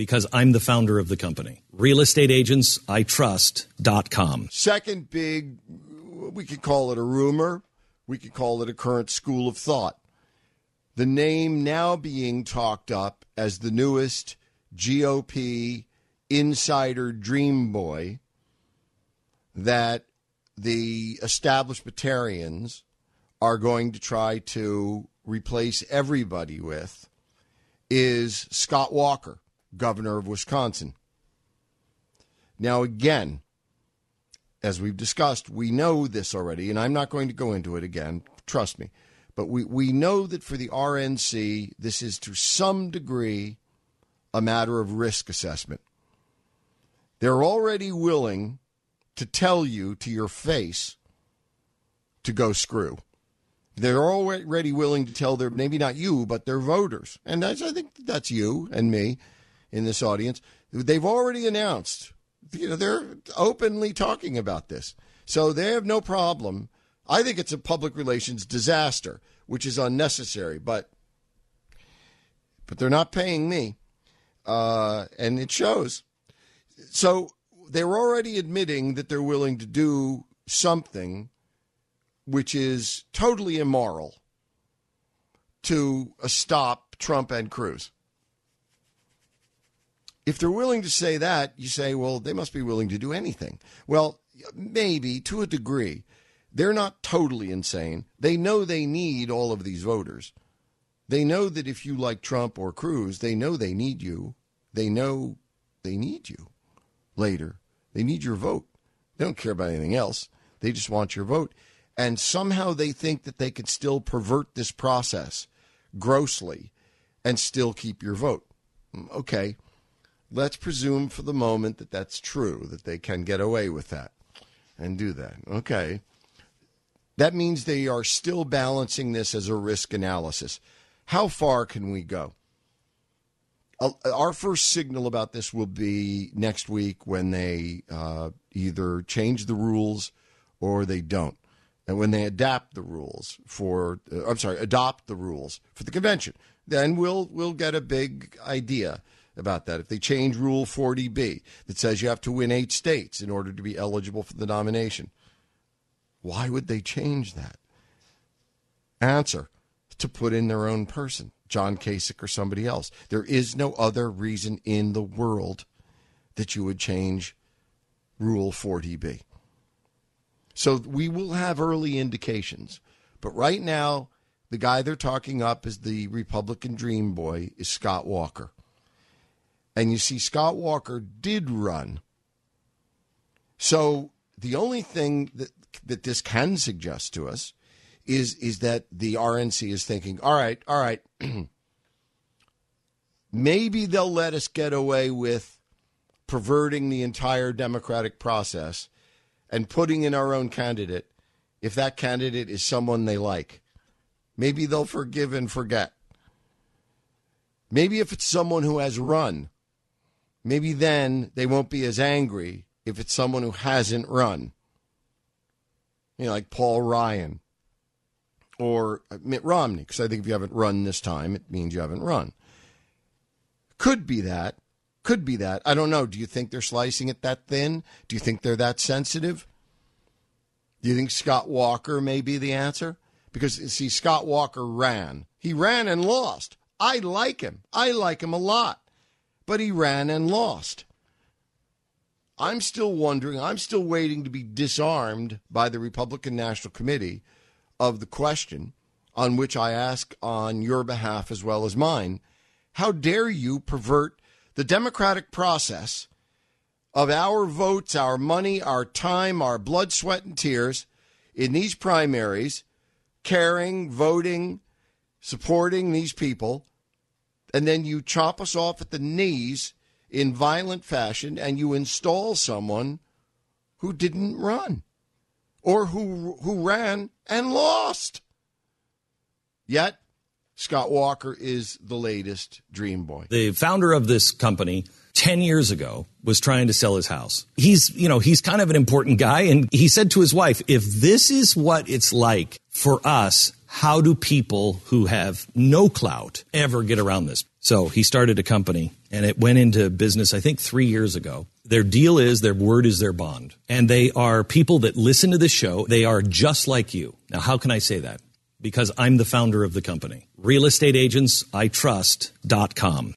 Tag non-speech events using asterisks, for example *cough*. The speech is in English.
Because I'm the founder of the company. RealestateAgentsITrust.com. Second big, we could call it a rumor, we could call it a current school of thought. The name now being talked up as the newest GOP insider dream boy that the establishmentarians are going to try to replace everybody with is Scott Walker, governor of Wisconsin. Now, again, as we've discussed, we know this already, and I'm not going to go into it again, trust me. But we, we know that for the RNC, this is to some degree a matter of risk assessment. They're already willing to tell you to your face to go screw. They're already willing to tell their, maybe not you, but their voters. And I think that's you and me in this audience. They've already announced you know, they're openly talking about this. So they have no problem. I think it's a public relations disaster, which is unnecessary, but but they're not paying me, uh, and it shows. So they're already admitting that they're willing to do something which is totally immoral to stop Trump and Cruz if they're willing to say that, you say, well, they must be willing to do anything. Well, maybe to a degree. They're not totally insane. They know they need all of these voters. They know that if you like Trump or Cruz, they know they need you. They know they need you later. They need your vote. They don't care about anything else. They just want your vote. And somehow they think that they can still pervert this process grossly and still keep your vote. Mm, okay let's presume for the moment that that's true, that they can get away with that and do that. Okay. That means they are still balancing this as a risk analysis. How far can we go? Our first signal about this will be next week when they uh, either change the rules or they don't. And when they adapt the rules for, uh, I'm sorry, adopt the rules for the convention, then we'll we'll get a big idea about that. If they change Rule 40B that says you have to win eight states in order to be eligible for the nomination, why would they change that? Answer to put in their own person, John Kasich or somebody else. There is no other reason in the world that you would change Rule 40B. So we will have early indications. But right now, the guy they're talking up as the Republican dream boy is Scott Walker and you see Scott Walker did run. So the only thing that that this can suggest to us is is that the RNC is thinking, all right, all right, *clears throat* maybe they'll let us get away with perverting the entire democratic process and putting in our own candidate if that candidate is someone they like. Maybe they'll forgive and forget. Maybe if it's someone who has run maybe then they won't be as angry if it's someone who hasn't run. You know, like Paul Ryan or uh, Mitt Romney, because I think if you haven't run this time, it means you haven't run. Could be that. Could be that. I don't know. Do you think they're slicing it that thin? Do you think they're that sensitive? Do you think Scott Walker may be the answer? Because, see, Scott Walker ran. He ran and lost. I like him. I like him a lot but he ran and lost. I'm still wondering, I'm still waiting to be disarmed by the Republican National Committee of the question on which I ask on your behalf as well as mine. How dare you pervert the democratic process of our votes, our money, our time, our blood, sweat, and tears in these primaries, caring, voting, supporting these people and then you chop us off at the knees in violent fashion and you install someone who didn't run or who who ran and lost. Yet Scott Walker is the latest dream boy. The founder of this company 10 years ago was trying to sell his house. He's, you know, he's kind of an important guy. And he said to his wife, if this is what it's like for us, how do people who have no clout ever get around this? So he started a company and it went into business, I think, three years ago. Their deal is their word is their bond. And they are people that listen to this show. They are just like you. Now, how can I say that? Because I'm the founder of the company. Real estate agents I RealestateAgentsITrust.com.